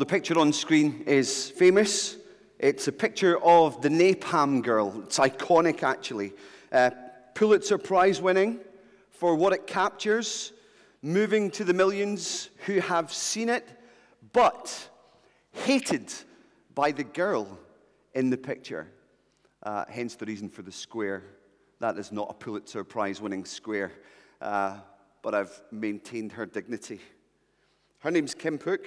The picture on screen is famous. It's a picture of the Napalm Girl. It's iconic, actually. Uh, Pulitzer Prize winning for what it captures, moving to the millions who have seen it, but hated by the girl in the picture. Uh, hence the reason for the square. That is not a Pulitzer Prize winning square, uh, but I've maintained her dignity. Her name's Kim Phuc.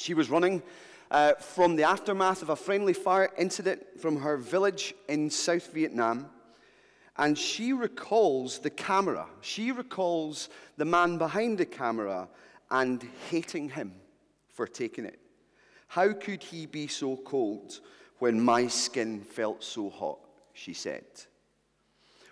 She was running uh, from the aftermath of a friendly fire incident from her village in South Vietnam. And she recalls the camera. She recalls the man behind the camera and hating him for taking it. How could he be so cold when my skin felt so hot? She said.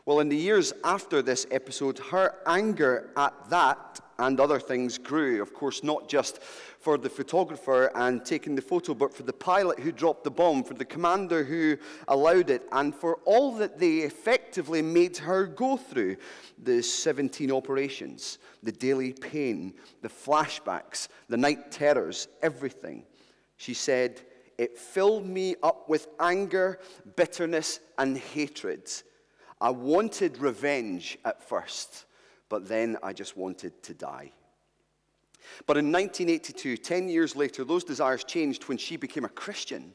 Well, in the years after this episode, her anger at that and other things grew. Of course, not just for the photographer and taking the photo, but for the pilot who dropped the bomb, for the commander who allowed it, and for all that they effectively made her go through the 17 operations, the daily pain, the flashbacks, the night terrors, everything. She said, It filled me up with anger, bitterness, and hatred. I wanted revenge at first, but then I just wanted to die. But in 1982, 10 years later, those desires changed when she became a Christian.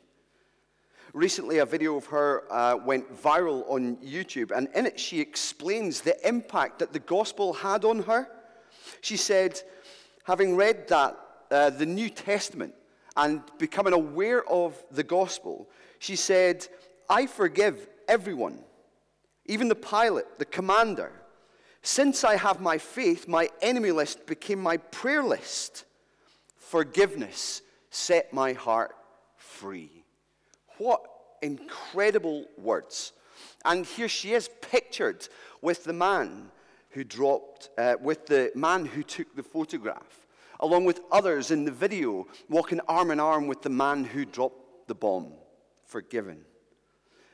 Recently, a video of her uh, went viral on YouTube, and in it, she explains the impact that the gospel had on her. She said, having read that, uh, the New Testament, and becoming aware of the gospel, she said, I forgive everyone even the pilot, the commander. Since I have my faith, my enemy list became my prayer list. Forgiveness set my heart free. What incredible words. And here she is pictured with the man who dropped, uh, with the man who took the photograph, along with others in the video, walking arm in arm with the man who dropped the bomb. Forgiven.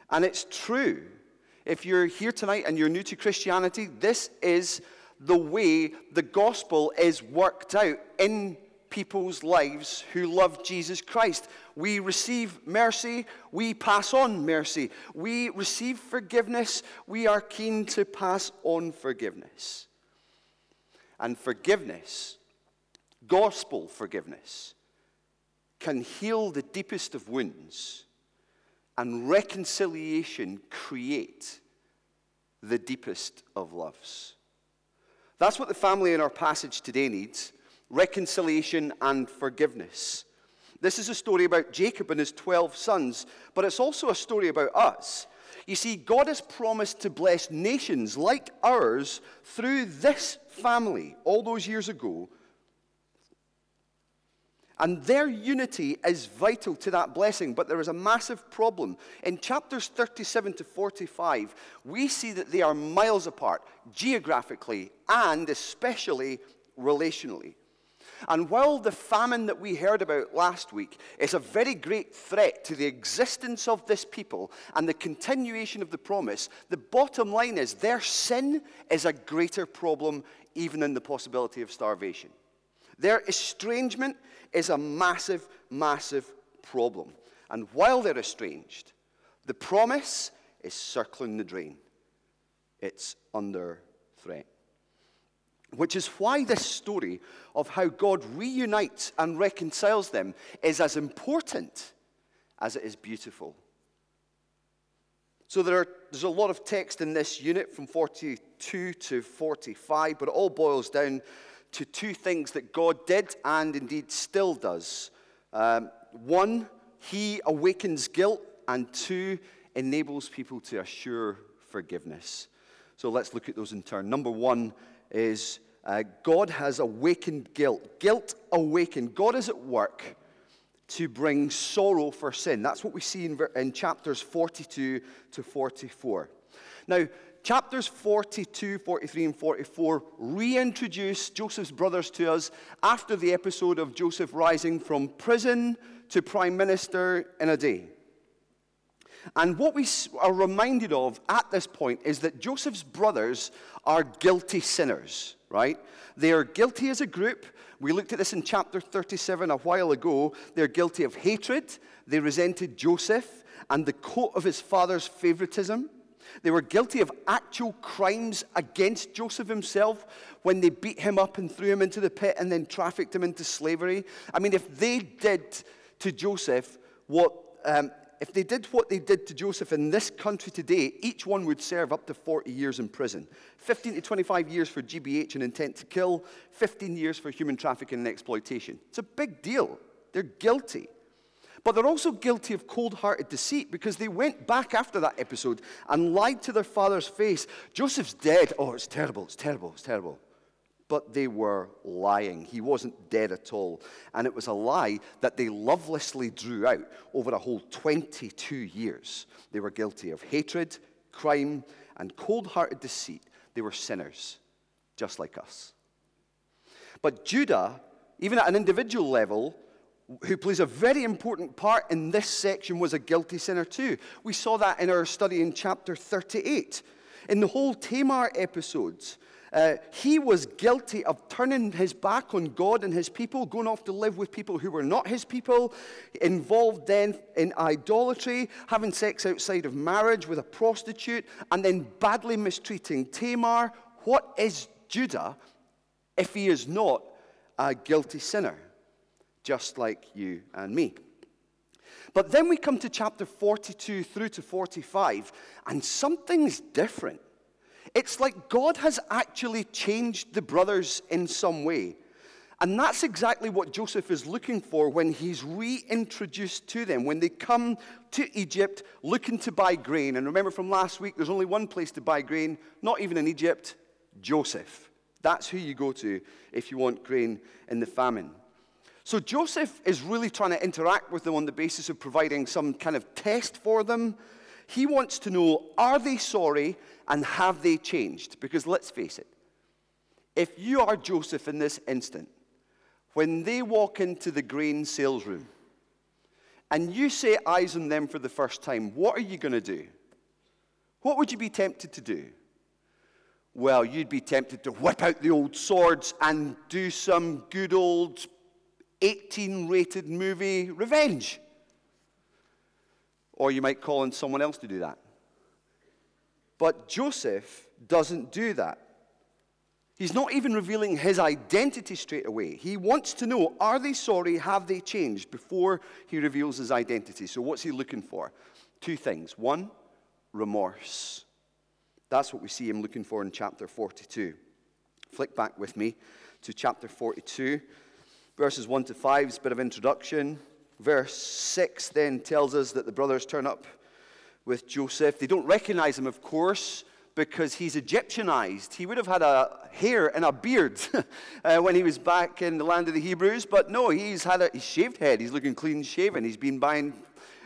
And it's true if you're here tonight and you're new to Christianity, this is the way the gospel is worked out in people's lives who love Jesus Christ. We receive mercy, we pass on mercy. We receive forgiveness, we are keen to pass on forgiveness. And forgiveness, gospel forgiveness, can heal the deepest of wounds and reconciliation create the deepest of loves. That's what the family in our passage today needs reconciliation and forgiveness. This is a story about Jacob and his 12 sons, but it's also a story about us. You see, God has promised to bless nations like ours through this family all those years ago and their unity is vital to that blessing, but there is a massive problem. In chapters 37 to 45, we see that they are miles apart, geographically and especially relationally. And while the famine that we heard about last week is a very great threat to the existence of this people and the continuation of the promise, the bottom line is their sin is a greater problem even than the possibility of starvation. Their estrangement is a massive, massive problem. And while they're estranged, the promise is circling the drain. It's under threat. Which is why this story of how God reunites and reconciles them is as important as it is beautiful. So there are, there's a lot of text in this unit from 42 to 45, but it all boils down to two things that God did and indeed still does. Um, one, He awakens guilt, and two, enables people to assure forgiveness. So let's look at those in turn. Number one is uh, God has awakened guilt. Guilt awakened. God is at work to bring sorrow for sin. That's what we see in, in chapters 42 to 44. Now, chapters 42, 43, and 44 reintroduce Joseph's brothers to us after the episode of Joseph rising from prison to prime minister in a day. And what we are reminded of at this point is that Joseph's brothers are guilty sinners. right? They are guilty as a group. We looked at this in chapter 37 a while ago. They're guilty of hatred. They resented Joseph and the coat of his father's favoritism. They were guilty of actual crimes against Joseph himself when they beat him up and threw him into the pit and then trafficked him into slavery. I mean, if they did to Joseph what um, if they did what they did to Joseph in this country today, each one would serve up to 40 years in prison 15 to 25 years for GBH and intent to kill, 15 years for human trafficking and exploitation. It's a big deal. They're guilty. But they're also guilty of cold hearted deceit because they went back after that episode and lied to their father's face. Joseph's dead. Oh, it's terrible, it's terrible, it's terrible but they were lying. He wasn't dead at all. And it was a lie that they lovelessly drew out over a whole 22 years. They were guilty of hatred, crime, and cold hearted deceit. They were sinners, just like us. But Judah, even at an individual level, who plays a very important part in this section, was a guilty sinner too. We saw that in our study in chapter 38. In the whole Tamar episodes, uh, he was guilty of turning his back on God and his people, going off to live with people who were not his people, involved then in idolatry, having sex outside of marriage with a prostitute, and then badly mistreating Tamar. What is Judah if he is not a guilty sinner, just like you and me? But then we come to chapter 42 through to 45, and something's different. It's like God has actually changed the brothers in some way. And that's exactly what Joseph is looking for when he's reintroduced to them. When they come to Egypt looking to buy grain. And remember from last week, there's only one place to buy grain, not even in Egypt Joseph. That's who you go to if you want grain in the famine. So Joseph is really trying to interact with them on the basis of providing some kind of test for them. He wants to know are they sorry and have they changed? Because let's face it, if you are Joseph in this instant, when they walk into the grain sales room and you say eyes on them for the first time, what are you going to do? What would you be tempted to do? Well, you'd be tempted to whip out the old swords and do some good old 18 rated movie revenge. Or you might call on someone else to do that. But Joseph doesn't do that. He's not even revealing his identity straight away. He wants to know are they sorry? Have they changed? before he reveals his identity. So, what's he looking for? Two things. One, remorse. That's what we see him looking for in chapter 42. Flick back with me to chapter 42, verses 1 to 5 is a bit of introduction. Verse 6 then tells us that the brothers turn up with Joseph. They don't recognize him, of course, because he's Egyptianized. He would have had a hair and a beard uh, when he was back in the land of the Hebrews, but no, he's had a he's shaved head. He's looking clean shaven. He's been buying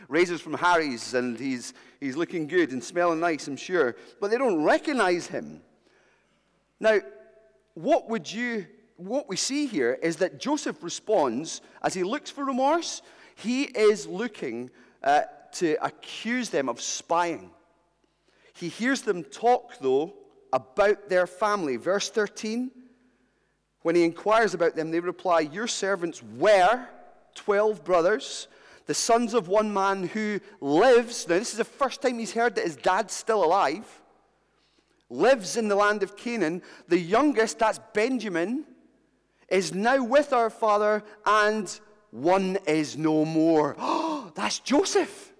razors from Harry's and he's, he's looking good and smelling nice, I'm sure. But they don't recognize him. Now, what would you what we see here is that Joseph responds as he looks for remorse, he is looking uh, to accuse them of spying. He hears them talk, though, about their family. Verse 13 when he inquires about them, they reply, Your servants were 12 brothers, the sons of one man who lives. Now, this is the first time he's heard that his dad's still alive. Lives in the land of Canaan. The youngest, that's Benjamin, is now with our father, and one is no more. Oh, that's Joseph.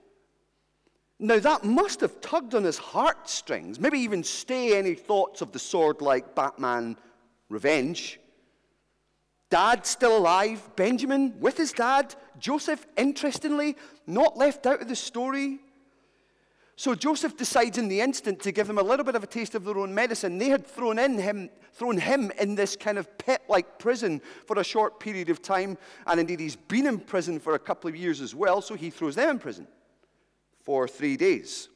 Now, that must have tugged on his heartstrings, maybe even stay any thoughts of the sword like Batman revenge. Dad still alive, Benjamin with his dad, Joseph, interestingly, not left out of the story. So Joseph decides in the instant to give them a little bit of a taste of their own medicine. They had thrown, in him, thrown him in this kind of pit like prison for a short period of time, and indeed he's been in prison for a couple of years as well, so he throws them in prison for three days.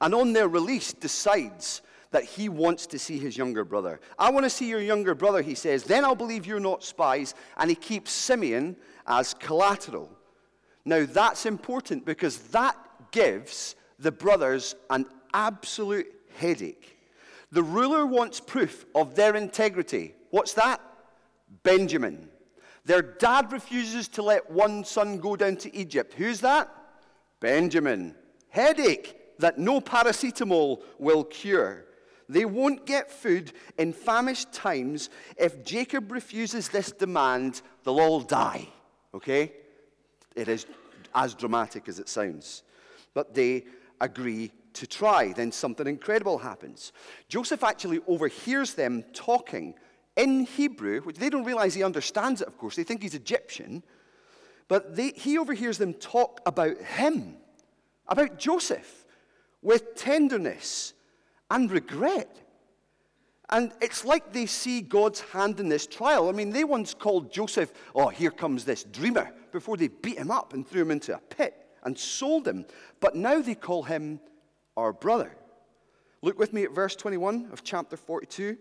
And on their release, decides that he wants to see his younger brother. I want to see your younger brother, he says. Then I'll believe you're not spies. And he keeps Simeon as collateral. Now, that's important because that gives the brothers an absolute headache. The ruler wants proof of their integrity. What's that? Benjamin. Their dad refuses to let one son go down to Egypt. Who's that? Benjamin. Headache that no paracetamol will cure. They won't get food in famished times. If Jacob refuses this demand, they'll all die. Okay? It is as dramatic as it sounds. But they agree to try. Then something incredible happens. Joseph actually overhears them talking in Hebrew, which they don't realize he understands it, of course. They think he's Egyptian. But they, he overhears them talk about him, about Joseph, with tenderness and regret. And it's like they see God's hand in this trial. I mean, they once called Joseph, oh, here comes this dreamer, before they beat him up and threw him into a pit and sold him. But now they call him our brother. Look with me at verse 21 of chapter 42.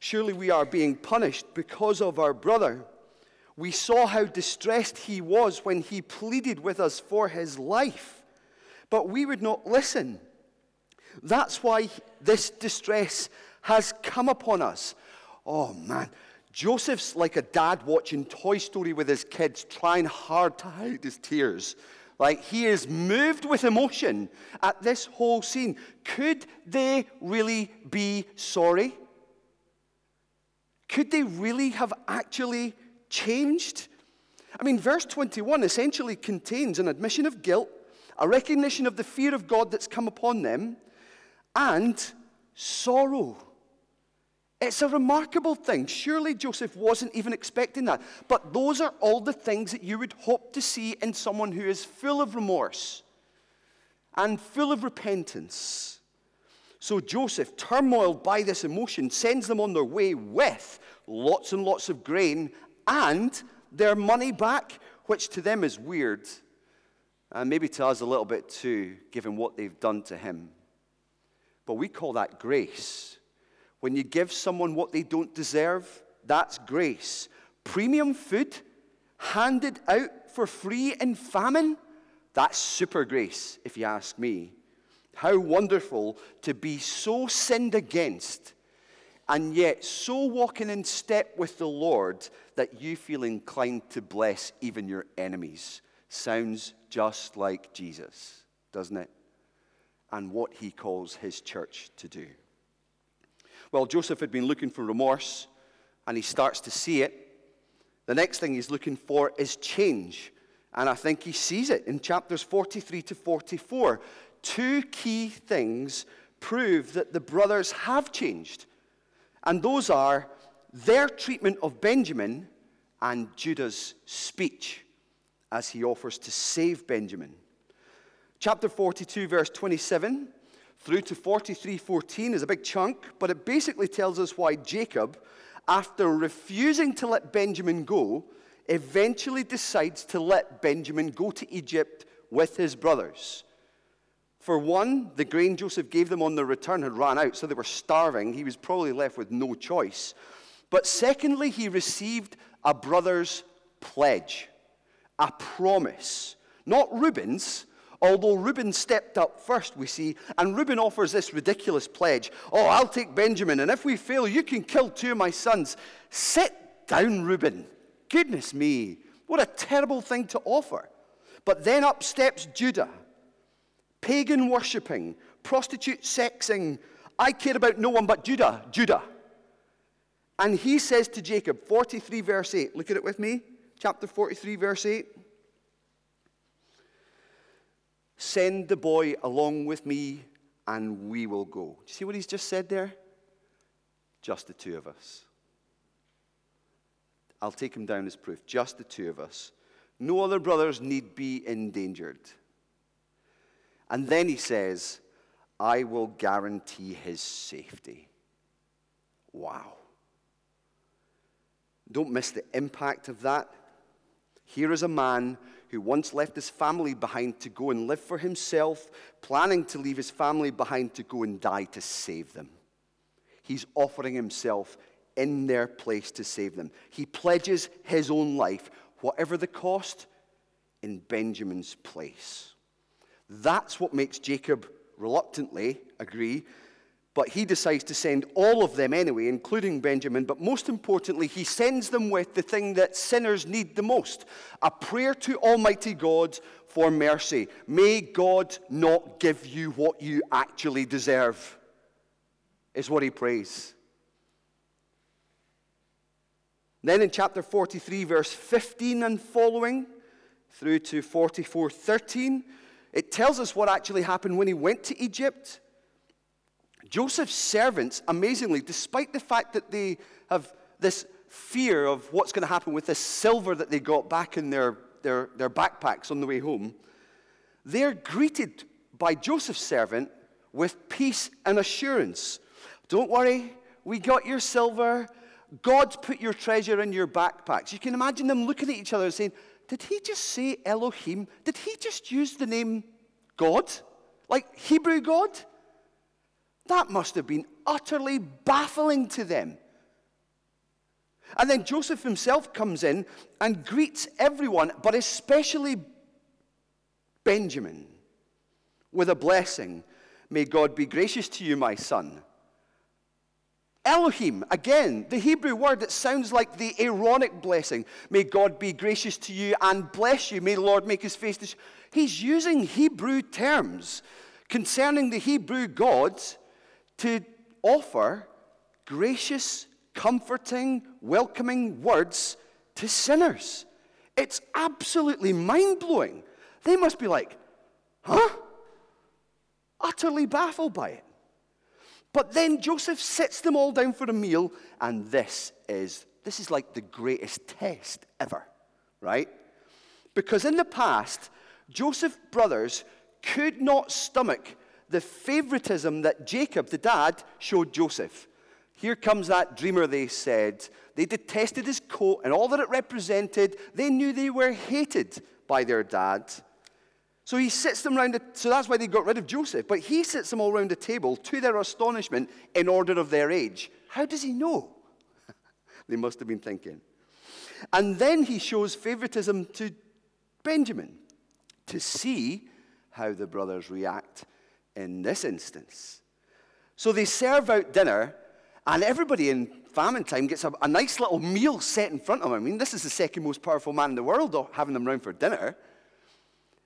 Surely we are being punished because of our brother. We saw how distressed he was when he pleaded with us for his life, but we would not listen. That's why this distress has come upon us. Oh man, Joseph's like a dad watching Toy Story with his kids, trying hard to hide his tears. Like he is moved with emotion at this whole scene. Could they really be sorry? Could they really have actually changed? I mean, verse 21 essentially contains an admission of guilt, a recognition of the fear of God that's come upon them, and sorrow. It's a remarkable thing. Surely Joseph wasn't even expecting that. But those are all the things that you would hope to see in someone who is full of remorse and full of repentance. So Joseph, turmoiled by this emotion, sends them on their way with lots and lots of grain and their money back, which to them is weird, and maybe to us a little bit too, given what they've done to him. But we call that grace. When you give someone what they don't deserve, that's grace. Premium food handed out for free in famine, that's super grace, if you ask me. How wonderful to be so sinned against and yet so walking in step with the Lord that you feel inclined to bless even your enemies. Sounds just like Jesus, doesn't it? And what he calls his church to do. Well, Joseph had been looking for remorse, and he starts to see it. The next thing he's looking for is change. And I think he sees it in chapters 43 to 44. Two key things prove that the brothers have changed. And those are their treatment of Benjamin and Judah's speech as he offers to save Benjamin. Chapter 42, verse 27 through to 43:14 is a big chunk, but it basically tells us why Jacob, after refusing to let Benjamin go, eventually decides to let Benjamin go to Egypt with his brothers. For one, the grain Joseph gave them on their return had run out, so they were starving. He was probably left with no choice. But secondly, he received a brother's pledge, a promise. Not Reuben's, although Reuben stepped up first, we see, and Reuben offers this ridiculous pledge Oh, I'll take Benjamin, and if we fail, you can kill two of my sons. Sit down, Reuben. Goodness me, what a terrible thing to offer. But then up steps Judah pagan worshipping, prostitute sexing. I care about no one but Judah, Judah. And he says to Jacob, 43 verse 8, look at it with me, chapter 43 verse 8. Send the boy along with me and we will go. Do you see what he's just said there? Just the two of us. I'll take him down as proof. Just the two of us. No other brothers need be endangered. And then he says, I will guarantee his safety. Wow. Don't miss the impact of that. Here is a man who once left his family behind to go and live for himself, planning to leave his family behind to go and die to save them. He's offering himself in their place to save them. He pledges his own life, whatever the cost, in Benjamin's place. That's what makes Jacob reluctantly agree But he decides to send all of them anyway, including Benjamin. But most importantly, he sends them with the thing that sinners need the most a prayer to Almighty God for mercy. May God not give you what you actually deserve, is what he prays. Then in chapter 43, verse 15 and following, through to 44 13, it tells us what actually happened when he went to Egypt. Joseph's servants, amazingly, despite the fact that they have this fear of what's going to happen with this silver that they got back in their, their, their backpacks on the way home, they're greeted by Joseph's servant with peace and assurance. Don't worry, we got your silver. God's put your treasure in your backpacks. You can imagine them looking at each other and saying, Did he just say Elohim? Did he just use the name God? Like Hebrew God? That must have been utterly baffling to them. And then Joseph himself comes in and greets everyone, but especially Benjamin, with a blessing. May God be gracious to you, my son. Elohim, again, the Hebrew word that sounds like the Aaronic blessing. May God be gracious to you and bless you. May the Lord make his face to. He's using Hebrew terms concerning the Hebrew gods to offer gracious, comforting, welcoming words to sinners. It's absolutely mind blowing. They must be like, huh? Utterly baffled by it. But then Joseph sits them all down for a meal, and this is this is like the greatest test ever, right? Because in the past, Joseph's brothers could not stomach the favoritism that Jacob, the dad, showed Joseph. Here comes that dreamer, they said. They detested his coat and all that it represented. They knew they were hated by their dad. So he sits them around, so that's why they got rid of Joseph. But he sits them all around the table to their astonishment in order of their age. How does he know? they must have been thinking. And then he shows favoritism to Benjamin to see how the brothers react in this instance. So they serve out dinner, and everybody in famine time gets a, a, nice little meal set in front of them. I mean, this is the second most powerful man in the world having them round for dinner.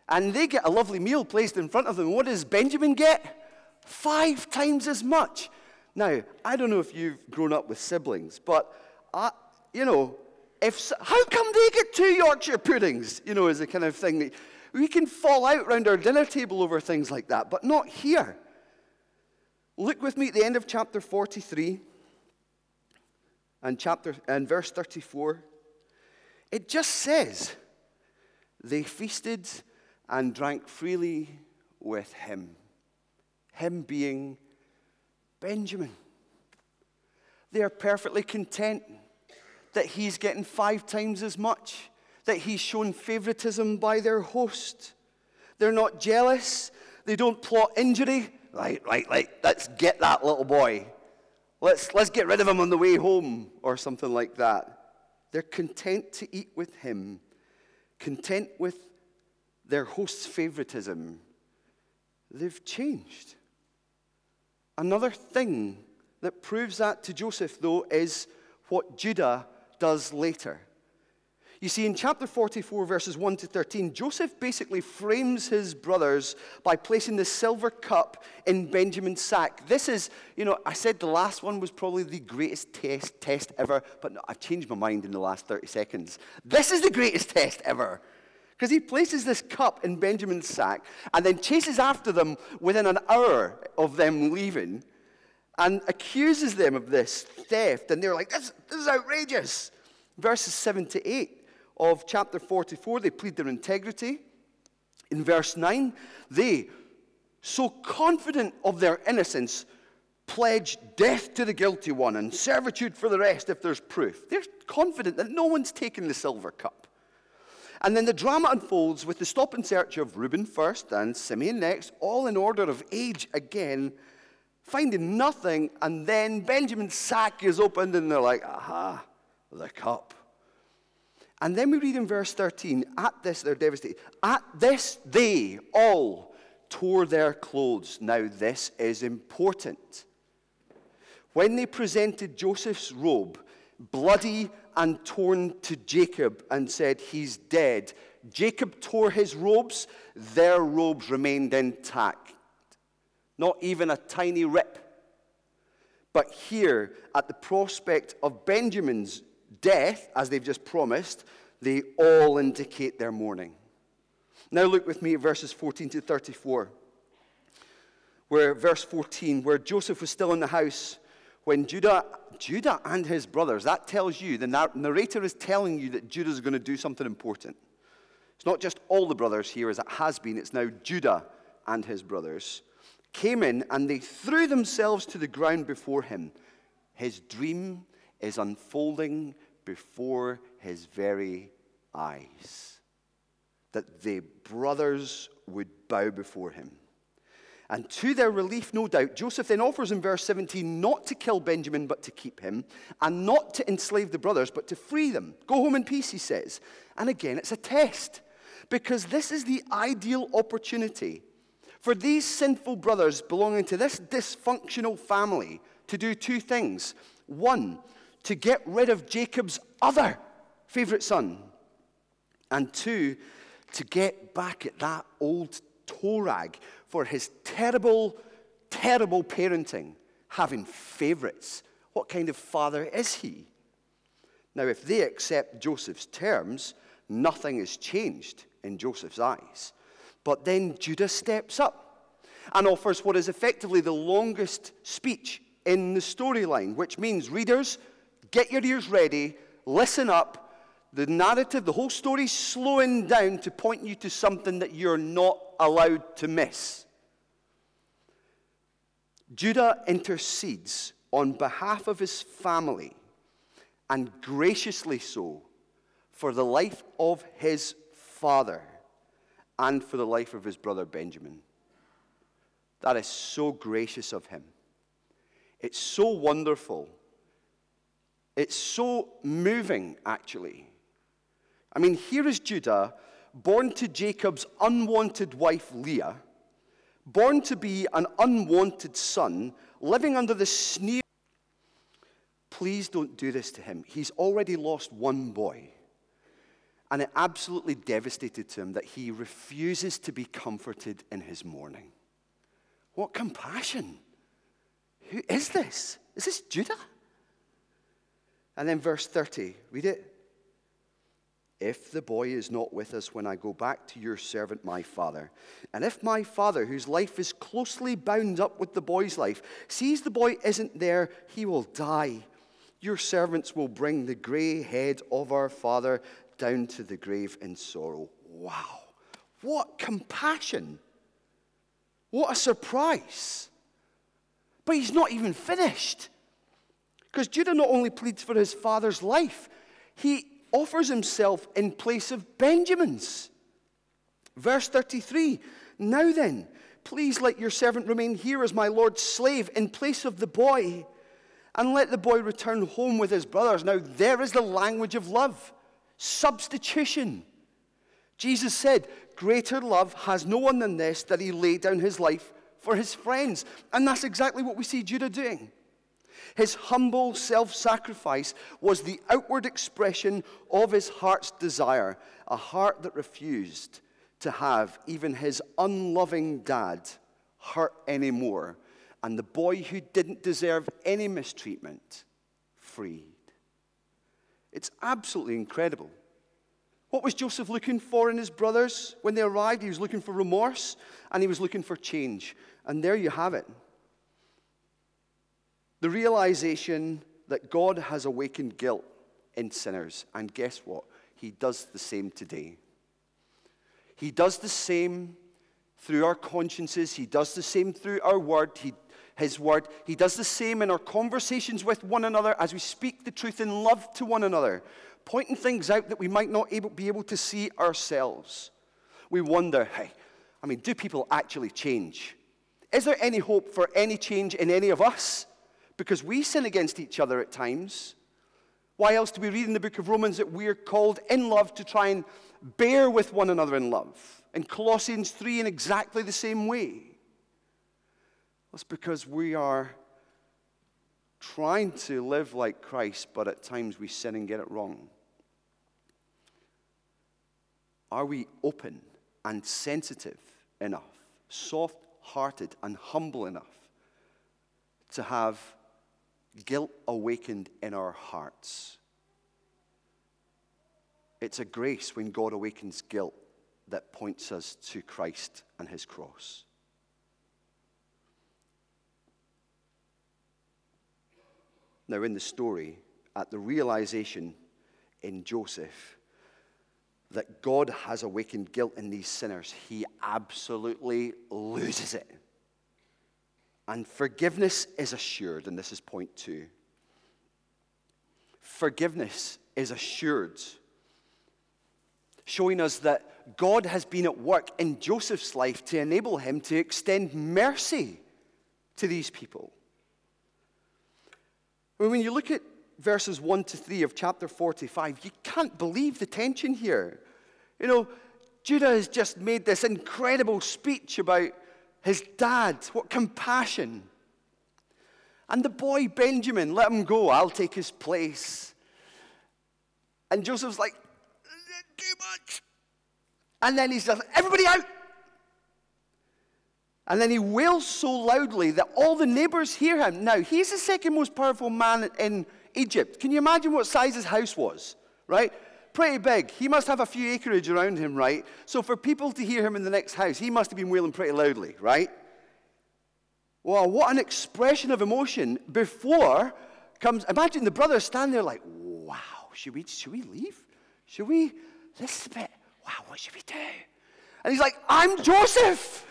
And they get a lovely meal placed in front of them. What does Benjamin get? Five times as much. Now, I don't know if you've grown up with siblings, but, I, you know, if, how come they get two Yorkshire puddings? You know, is the kind of thing that we can fall out round our dinner table over things like that, but not here. Look with me at the end of chapter 43 and chapter and verse 34. It just says, they feasted and drank freely with him. Him being Benjamin. They are perfectly content that he's getting five times as much that he's shown favoritism by their host. They're not jealous. They don't plot injury. Right, right, right. Let's get that little boy. Let's, let's get rid of him on the way home, or something like that. They're content to eat with him, content with their host's favoritism. They've changed. Another thing that proves that to Joseph, though, is what Judah does later. You see, in chapter 44, verses 1 to 13, Joseph basically frames his brothers by placing the silver cup in Benjamin's sack. This is, you know, I said the last one was probably the greatest test, test ever, but no, I've changed my mind in the last 30 seconds. This is the greatest test ever. Because he places this cup in Benjamin's sack and then chases after them within an hour of them leaving and accuses them of this theft. And they're like, this, this is outrageous. Verses 7 to 8 of chapter 44, they plead their integrity. In verse 9, they, so confident of their innocence, pledge death to the guilty one and servitude for the rest if there's proof. They're confident that no one's taken the silver cup. And then the drama unfolds with the stop and search of Reuben first and Simeon next, all in order of age again, finding nothing. And then Benjamin's sack is opened and they're like, aha, the cup. And then we read in verse 13, at this they're devastated. At this they all tore their clothes. Now, this is important. when they presented Joseph's robe, bloody and torn to Jacob, and said, He's dead, Jacob tore his robes, their robes remained intact. Not even a tiny rip. But here, at the prospect of Benjamin's death, as they've just promised, they all indicate their mourning. Now look with me at verses 14 to 34. Where verse 14, where Joseph was still in the house, when Judah, Judah and his brothers, that tells you, the narrator is telling you that Judah is going to do something important. It's not just all the brothers here as it has been, it's now Judah and his brothers came in and they threw themselves to the ground before him. His dream is unfolding before his very eyes. That the brothers would bow before him. And to their relief, no doubt, Joseph then offers in verse 17 not to kill Benjamin, but to keep him, and not to enslave the brothers, but to free them. Go home in peace, he says. And again, it's a test, because this is the ideal opportunity for these sinful brothers belonging to this dysfunctional family to do two things. One, to get rid of Jacob's other favorite son, and two, to get back at that old toe rag for his terrible, terrible parenting, having favorites. What kind of father is he? Now, if they accept Joseph's terms, nothing is changed in Joseph's eyes. But then Judah steps up and offers what is effectively the longest speech in the storyline, which means, readers, get your ears ready, listen up. The narrative, the whole story is slowing down to point you to something that you're not allowed to miss. Judah intercedes on behalf of his family, and graciously so, for the life of his father and for the life of his brother Benjamin. That is so gracious of him. It's so wonderful. It's so moving, actually. I mean, here is Judah, born to Jacob's unwanted wife Leah, born to be an unwanted son, living under the sneer. Please don't do this to him. He's already lost one boy. And it absolutely devastated to him that he refuses to be comforted in his mourning. What compassion! Who is this? Is this Judah? And then verse 30, read it. If the boy is not with us when I go back to your servant, my father, and if my father, whose life is closely bound up with the boy's life, sees the boy isn't there, he will die. Your servants will bring the gray head of our father down to the grave in sorrow. Wow. What compassion. What a surprise. But he's not even finished. Because Judah not only pleads for his father's life, he offers himself in place of Benjamin's. Verse 33 Now then, please let your servant remain here as my Lord's slave in place of the boy, and let the boy return home with his brothers. Now, there is the language of love substitution. Jesus said, Greater love has no one than this, that he laid down his life for his friends. And that's exactly what we see Judah doing. His humble self sacrifice was the outward expression of his heart's desire, a heart that refused to have even his unloving dad hurt anymore, and the boy who didn't deserve any mistreatment freed. It's absolutely incredible. What was Joseph looking for in his brothers when they arrived? He was looking for remorse and he was looking for change. And there you have it. The realization that God has awakened guilt in sinners. And guess what? He does the same today. He does the same through our consciences, He does the same through our word. He his word. He does the same in our conversations with one another as we speak the truth in love to one another, pointing things out that we might not able, be able to see ourselves. We wonder, hey, I mean, do people actually change? Is there any hope for any change in any of us? Because we sin against each other at times. Why else do we read in the book of Romans that we're called in love to try and bear with one another in love? In Colossians 3, in exactly the same way. It's because we are trying to live like Christ, but at times we sin and get it wrong? Are we open and sensitive enough, soft hearted and humble enough to have guilt awakened in our hearts? It's a grace when God awakens guilt that points us to Christ and his cross. Now, in the story, at the realization in Joseph that God has awakened guilt in these sinners, he absolutely loses it. And forgiveness is assured, and this is point two. Forgiveness is assured, showing us that God has been at work in Joseph's life to enable him to extend mercy to these people. When you look at verses 1 to 3 of chapter 45, you can't believe the tension here. You know, Judah has just made this incredible speech about his dad. What compassion. And the boy Benjamin, let him go, I'll take his place. And Joseph's like, too much. And then he says, everybody out. And then he wails so loudly that all the neighbors hear him. Now, he's the second most powerful man in Egypt. Can you imagine what size his house was, right? Pretty big. He must have a few acreage around him, right? So for people to hear him in the next house, he must have been wailing pretty loudly, right? Wow, what an expression of emotion before comes. Imagine the brothers stand there like, wow, should we, should we leave? Should we? This is a bit, wow, what should we do? And he's like, I'm Joseph.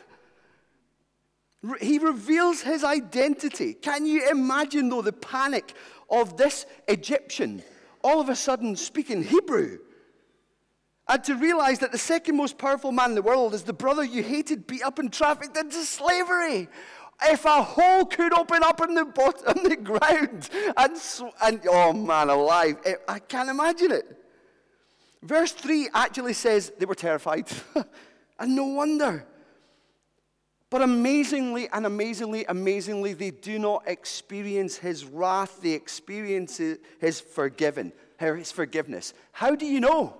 He reveals his identity. Can you imagine, though, the panic of this Egyptian all of a sudden speaking Hebrew? And to realize that the second most powerful man in the world is the brother you hated, beat up, and trafficked into slavery. If a hole could open up in the bottom, the ground, and, and oh man, alive, it, I can't imagine it. Verse 3 actually says they were terrified. and no wonder. But amazingly and amazingly, amazingly, they do not experience his wrath. They experience his forgiven, his forgiveness. How do you know?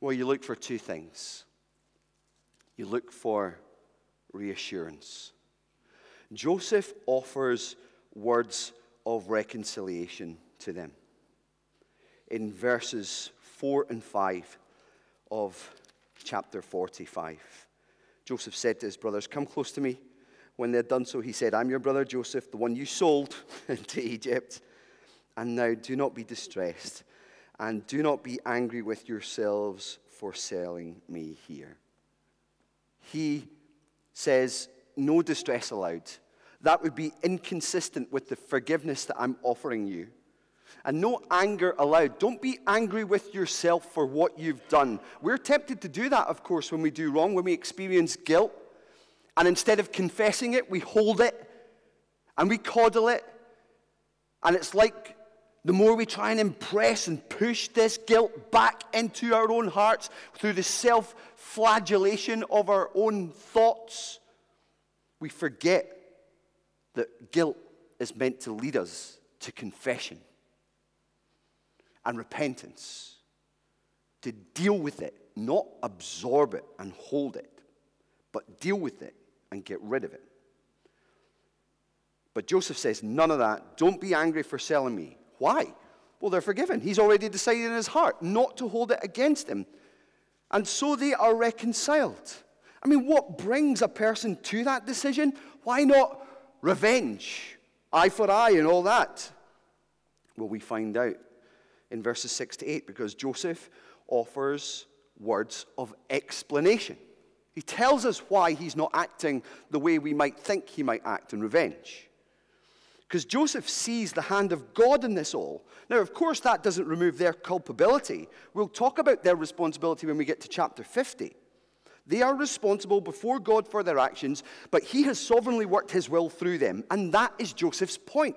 Well, you look for two things. You look for reassurance. Joseph offers words of reconciliation to them in verses 4 and 5 of chapter 45. Joseph said to his brothers, Come close to me. When they had done so, he said, I'm your brother Joseph, the one you sold into Egypt. And now do not be distressed, and do not be angry with yourselves for selling me here. He says, No distress allowed. That would be inconsistent with the forgiveness that I'm offering you and no anger allowed. Don't be angry with yourself for what you've done. We're tempted to do that, of course, when we do wrong, when we experience guilt. And instead of confessing it, we hold it and we coddle it. And it's like the more we try and impress and push this guilt back into our own hearts through the self flagellation of our own thoughts, we forget that guilt is meant to lead us to confession and repentance, to deal with it, not absorb it and hold it, but deal with it and get rid of it. But Joseph says, None of that. Don't be angry for selling me. Why? Well, they're forgiven. He's already decided in his heart not to hold it against him. And so they are reconciled. I mean, what brings a person to that decision? Why not revenge? Eye for eye and all that? Well, we find out in verses 6 to 8 because Joseph offers words of explanation. He tells us why he's not acting the way we might think he might act in revenge. Because Joseph sees the hand of God in this all. Now, of course, that doesn't remove their culpability. We'll talk about their responsibility when we get to chapter 50. They are responsible before God for their actions, but he has sovereignly worked his will through them. And that is Joseph's point.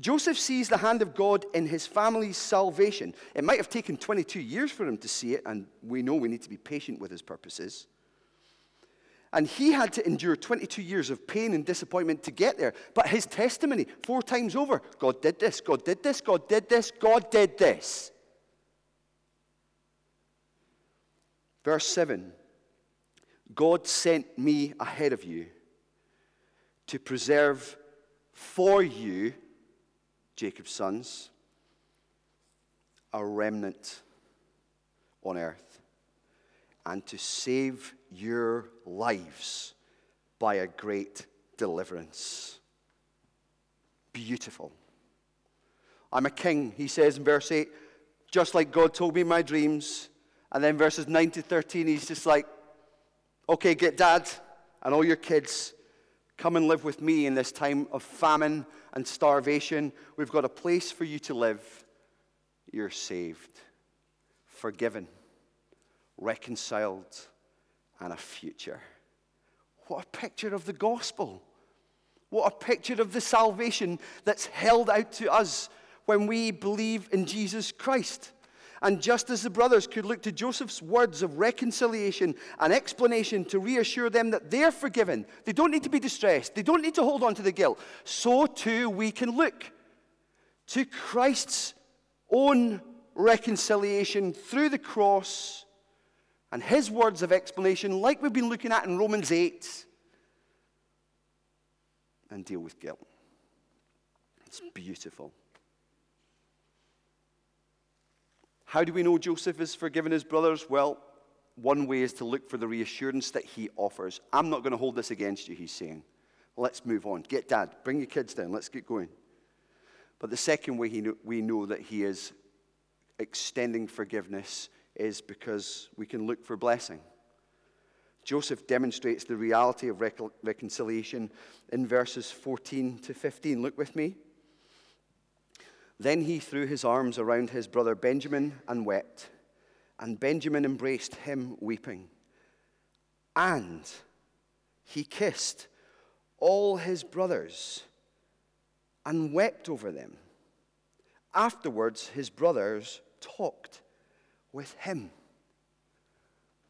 Joseph sees the hand of God in his family's salvation. It might have taken 22 years for him to see it, and we know we need to be patient with his purposes. And he had to endure 22 years of pain and disappointment to get there. But his testimony, four times over God did this, God did this, God did this, God did this. Verse 7 God sent me ahead of you to preserve for you, Jacob's sons, a remnant on earth, and to save your lives by a great deliverance. Beautiful. I'm a king, he says in verse 8, just like God told me in my dreams. And then verses 9 to 13, he's just like, okay, get dad and all your kids, come and live with me in this time of famine and starvation. We've got a place for you to live. You're saved, forgiven, reconciled and a future. What a picture of the gospel. What a picture of the salvation that's held out to us when we believe in Jesus Christ. And just as the brothers could look to Joseph's words of reconciliation and explanation to reassure them that they're forgiven, they don't need to be distressed, they don't need to hold on to the guilt, so too we can look to Christ's own reconciliation through the cross and his words of explanation, like we've been looking at in Romans 8, and deal with guilt. It's beautiful. How do we know Joseph has forgiven his brothers? Well, one way is to look for the reassurance that he offers. I'm not going to hold this against you, he's saying. Let's move on. Get dad, bring your kids down, let's get going. But the second way know, we know that he is extending forgiveness is because we can look for blessing. Joseph demonstrates the reality of reconciliation in verses 14 to 15. Look with me. Then he threw his arms around his brother Benjamin and wept, and Benjamin embraced him, weeping. And he kissed all his brothers and wept over them. Afterwards, his brothers talked with him.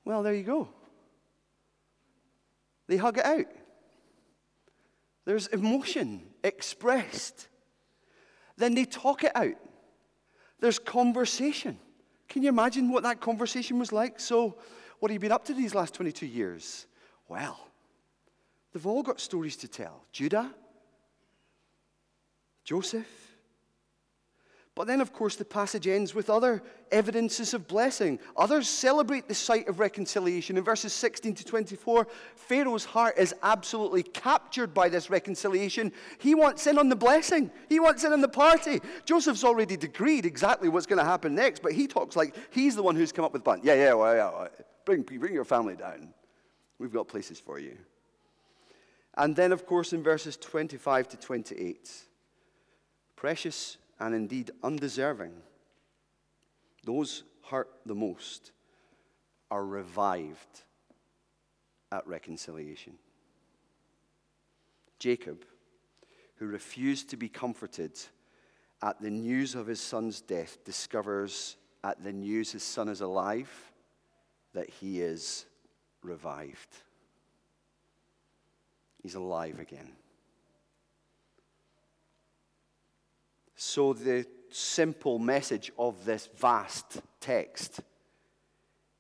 Well, there you go. They hug it out. There's emotion expressed. Then they talk it out. There's conversation. Can you imagine what that conversation was like? So, what have you been up to these last 22 years? Well, they've all got stories to tell. Judah, Joseph, but then, of course, the passage ends with other evidences of blessing. Others celebrate the sight of reconciliation. In verses 16 to 24, Pharaoh's heart is absolutely captured by this reconciliation. He wants in on the blessing, he wants in on the party. Joseph's already decreed exactly what's going to happen next, but he talks like he's the one who's come up with plan. Yeah, yeah, well, yeah. Bring, bring your family down. We've got places for you. And then, of course, in verses 25 to 28, precious and indeed undeserving, those hurt the most are revived at reconciliation. Jacob, who refused to be comforted at the news of his son's death, discovers at the news his son is alive that he is revived. He's alive again. So, the simple message of this vast text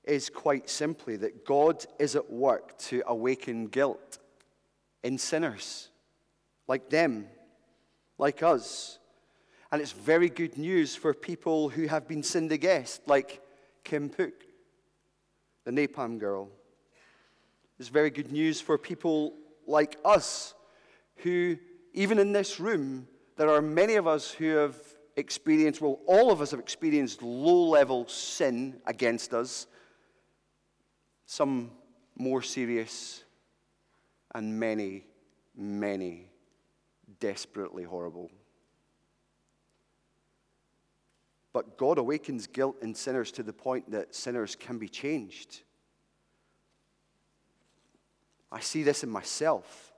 is quite simply that God is at work to awaken guilt in sinners like them, like us. And it's very good news for people who have been sinned against, like Kim Phuc, the napalm girl. It's very good news for people like us who, even in this room, there are many of us who have experienced, well, all of us have experienced low level sin against us, some more serious, and many, many desperately horrible. But God awakens guilt in sinners to the point that sinners can be changed. I see this in myself.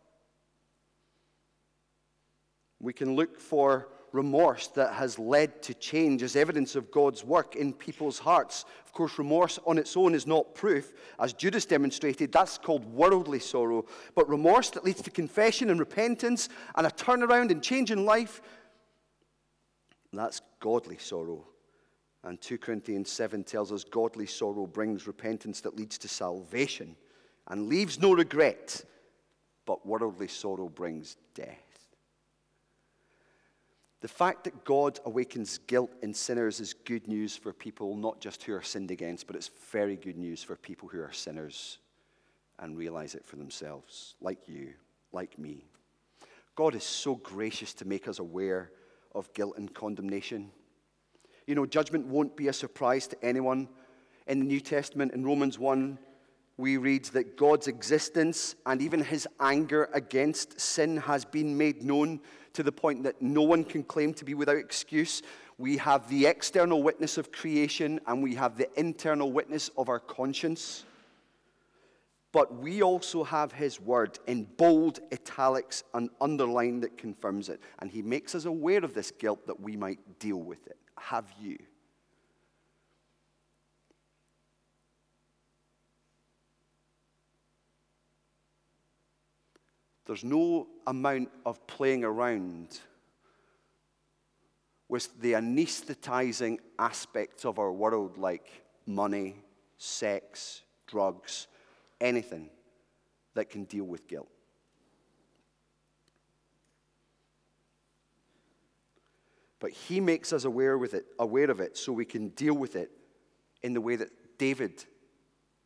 We can look for remorse that has led to change as evidence of God's work in people's hearts. Of course, remorse on its own is not proof. As Judas demonstrated, that's called worldly sorrow. But remorse that leads to confession and repentance and a turnaround and change in life, that's godly sorrow. And 2 Corinthians 7 tells us godly sorrow brings repentance that leads to salvation and leaves no regret, but worldly sorrow brings death. The fact that God awakens guilt in sinners is good news for people not just who are sinned against, but it's very good news for people who are sinners and realize it for themselves, like you, like me. God is so gracious to make us aware of guilt and condemnation. You know, judgment won't be a surprise to anyone. In the New Testament, in Romans 1, we read that God's existence and even his anger against sin has been made known to the point that no one can claim to be without excuse. We have the external witness of creation and we have the internal witness of our conscience. But we also have his word in bold italics and underline that confirms it. And he makes us aware of this guilt that we might deal with it have you? There's no amount of playing around with the anesthetizing aspects of our world, like money, sex, drugs, anything that can deal with guilt. But he makes us aware, with it, aware of it so we can deal with it in the way that David,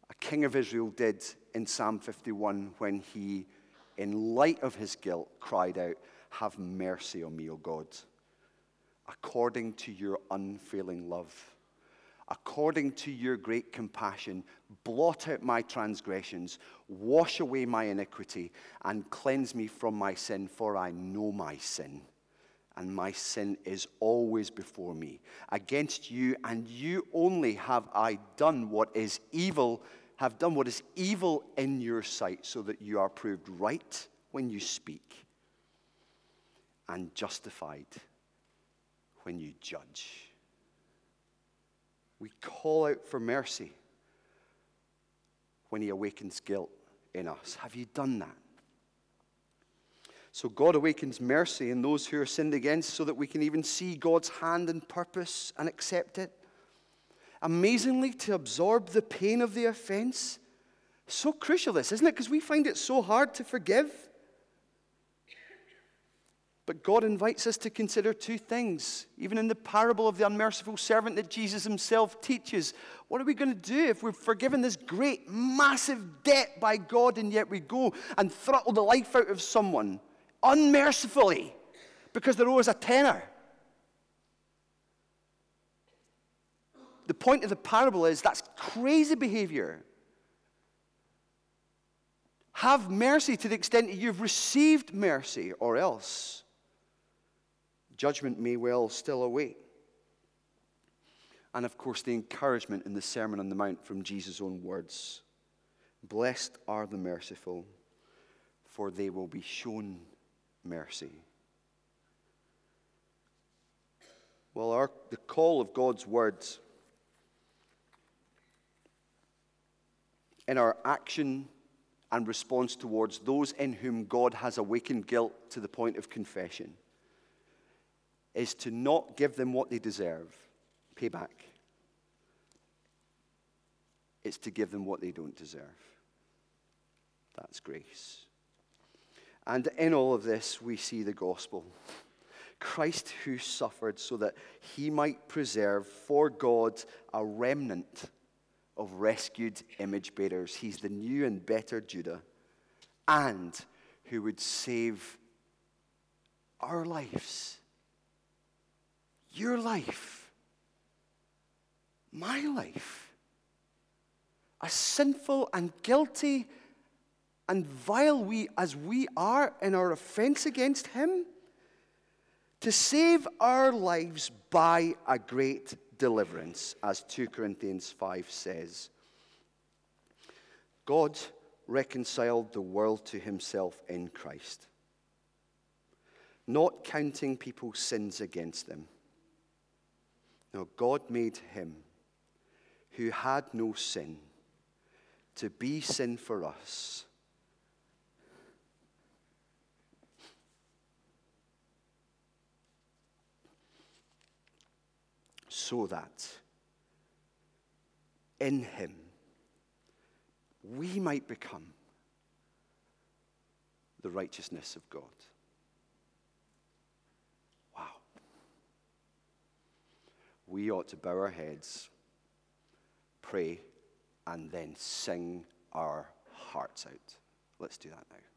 a king of Israel, did in Psalm 51 when he, in light of his guilt, cried out, Have mercy on me, O God, according to your unfailing love. According to your great compassion, blot out my transgressions, wash away my iniquity, and cleanse me from my sin, for I know my sin and my sin is always before me. Against you and you only have I done what is evil, have done what is evil in your sight, so that you are proved right when you speak and justified when you judge. We call out for mercy when He awakens guilt in us. Have you done that? So God awakens mercy in those who are sinned against so that we can even see God's hand and purpose and accept it. Amazingly, to absorb the pain of the offense. So crucial, this, isn't it? Because we find it so hard to forgive. But God invites us to consider two things. Even in the parable of the unmerciful servant that Jesus himself teaches, what are we going to do if we've forgiven this great, massive debt by God and yet we go and throttle the life out of someone? unmercifully because they owe us a tenner. The point of the parable is that's crazy behavior. Have mercy to the extent that you've received mercy, or else judgment may well still await. And of course, the encouragement in the Sermon on the Mount from Jesus' own words Blessed are the merciful, for they will be shown mercy. Well, our, the call of God's words in our action and response towards those in whom God has awakened guilt to the point of confession is to not give them what they deserve, payback. It's to give them what they don't deserve. That's grace. And in all of this, we see the gospel. Christ who suffered so that he might preserve for God a remnant of rescued image bearers. He's the new and better Judah, and who would save our lives, your life, my life. A sinful and guilty and vile we as we are in our offense against him, to save our lives by a great deliverance, as 2 Corinthians 5 says. God reconciled the world to himself in Christ, not counting people's sins against them. Now, God made him who had no sin to be sin for us. So that in him we might become the righteousness of God. Wow. We ought to bow our heads, pray, and then sing our hearts out. Let's do that now.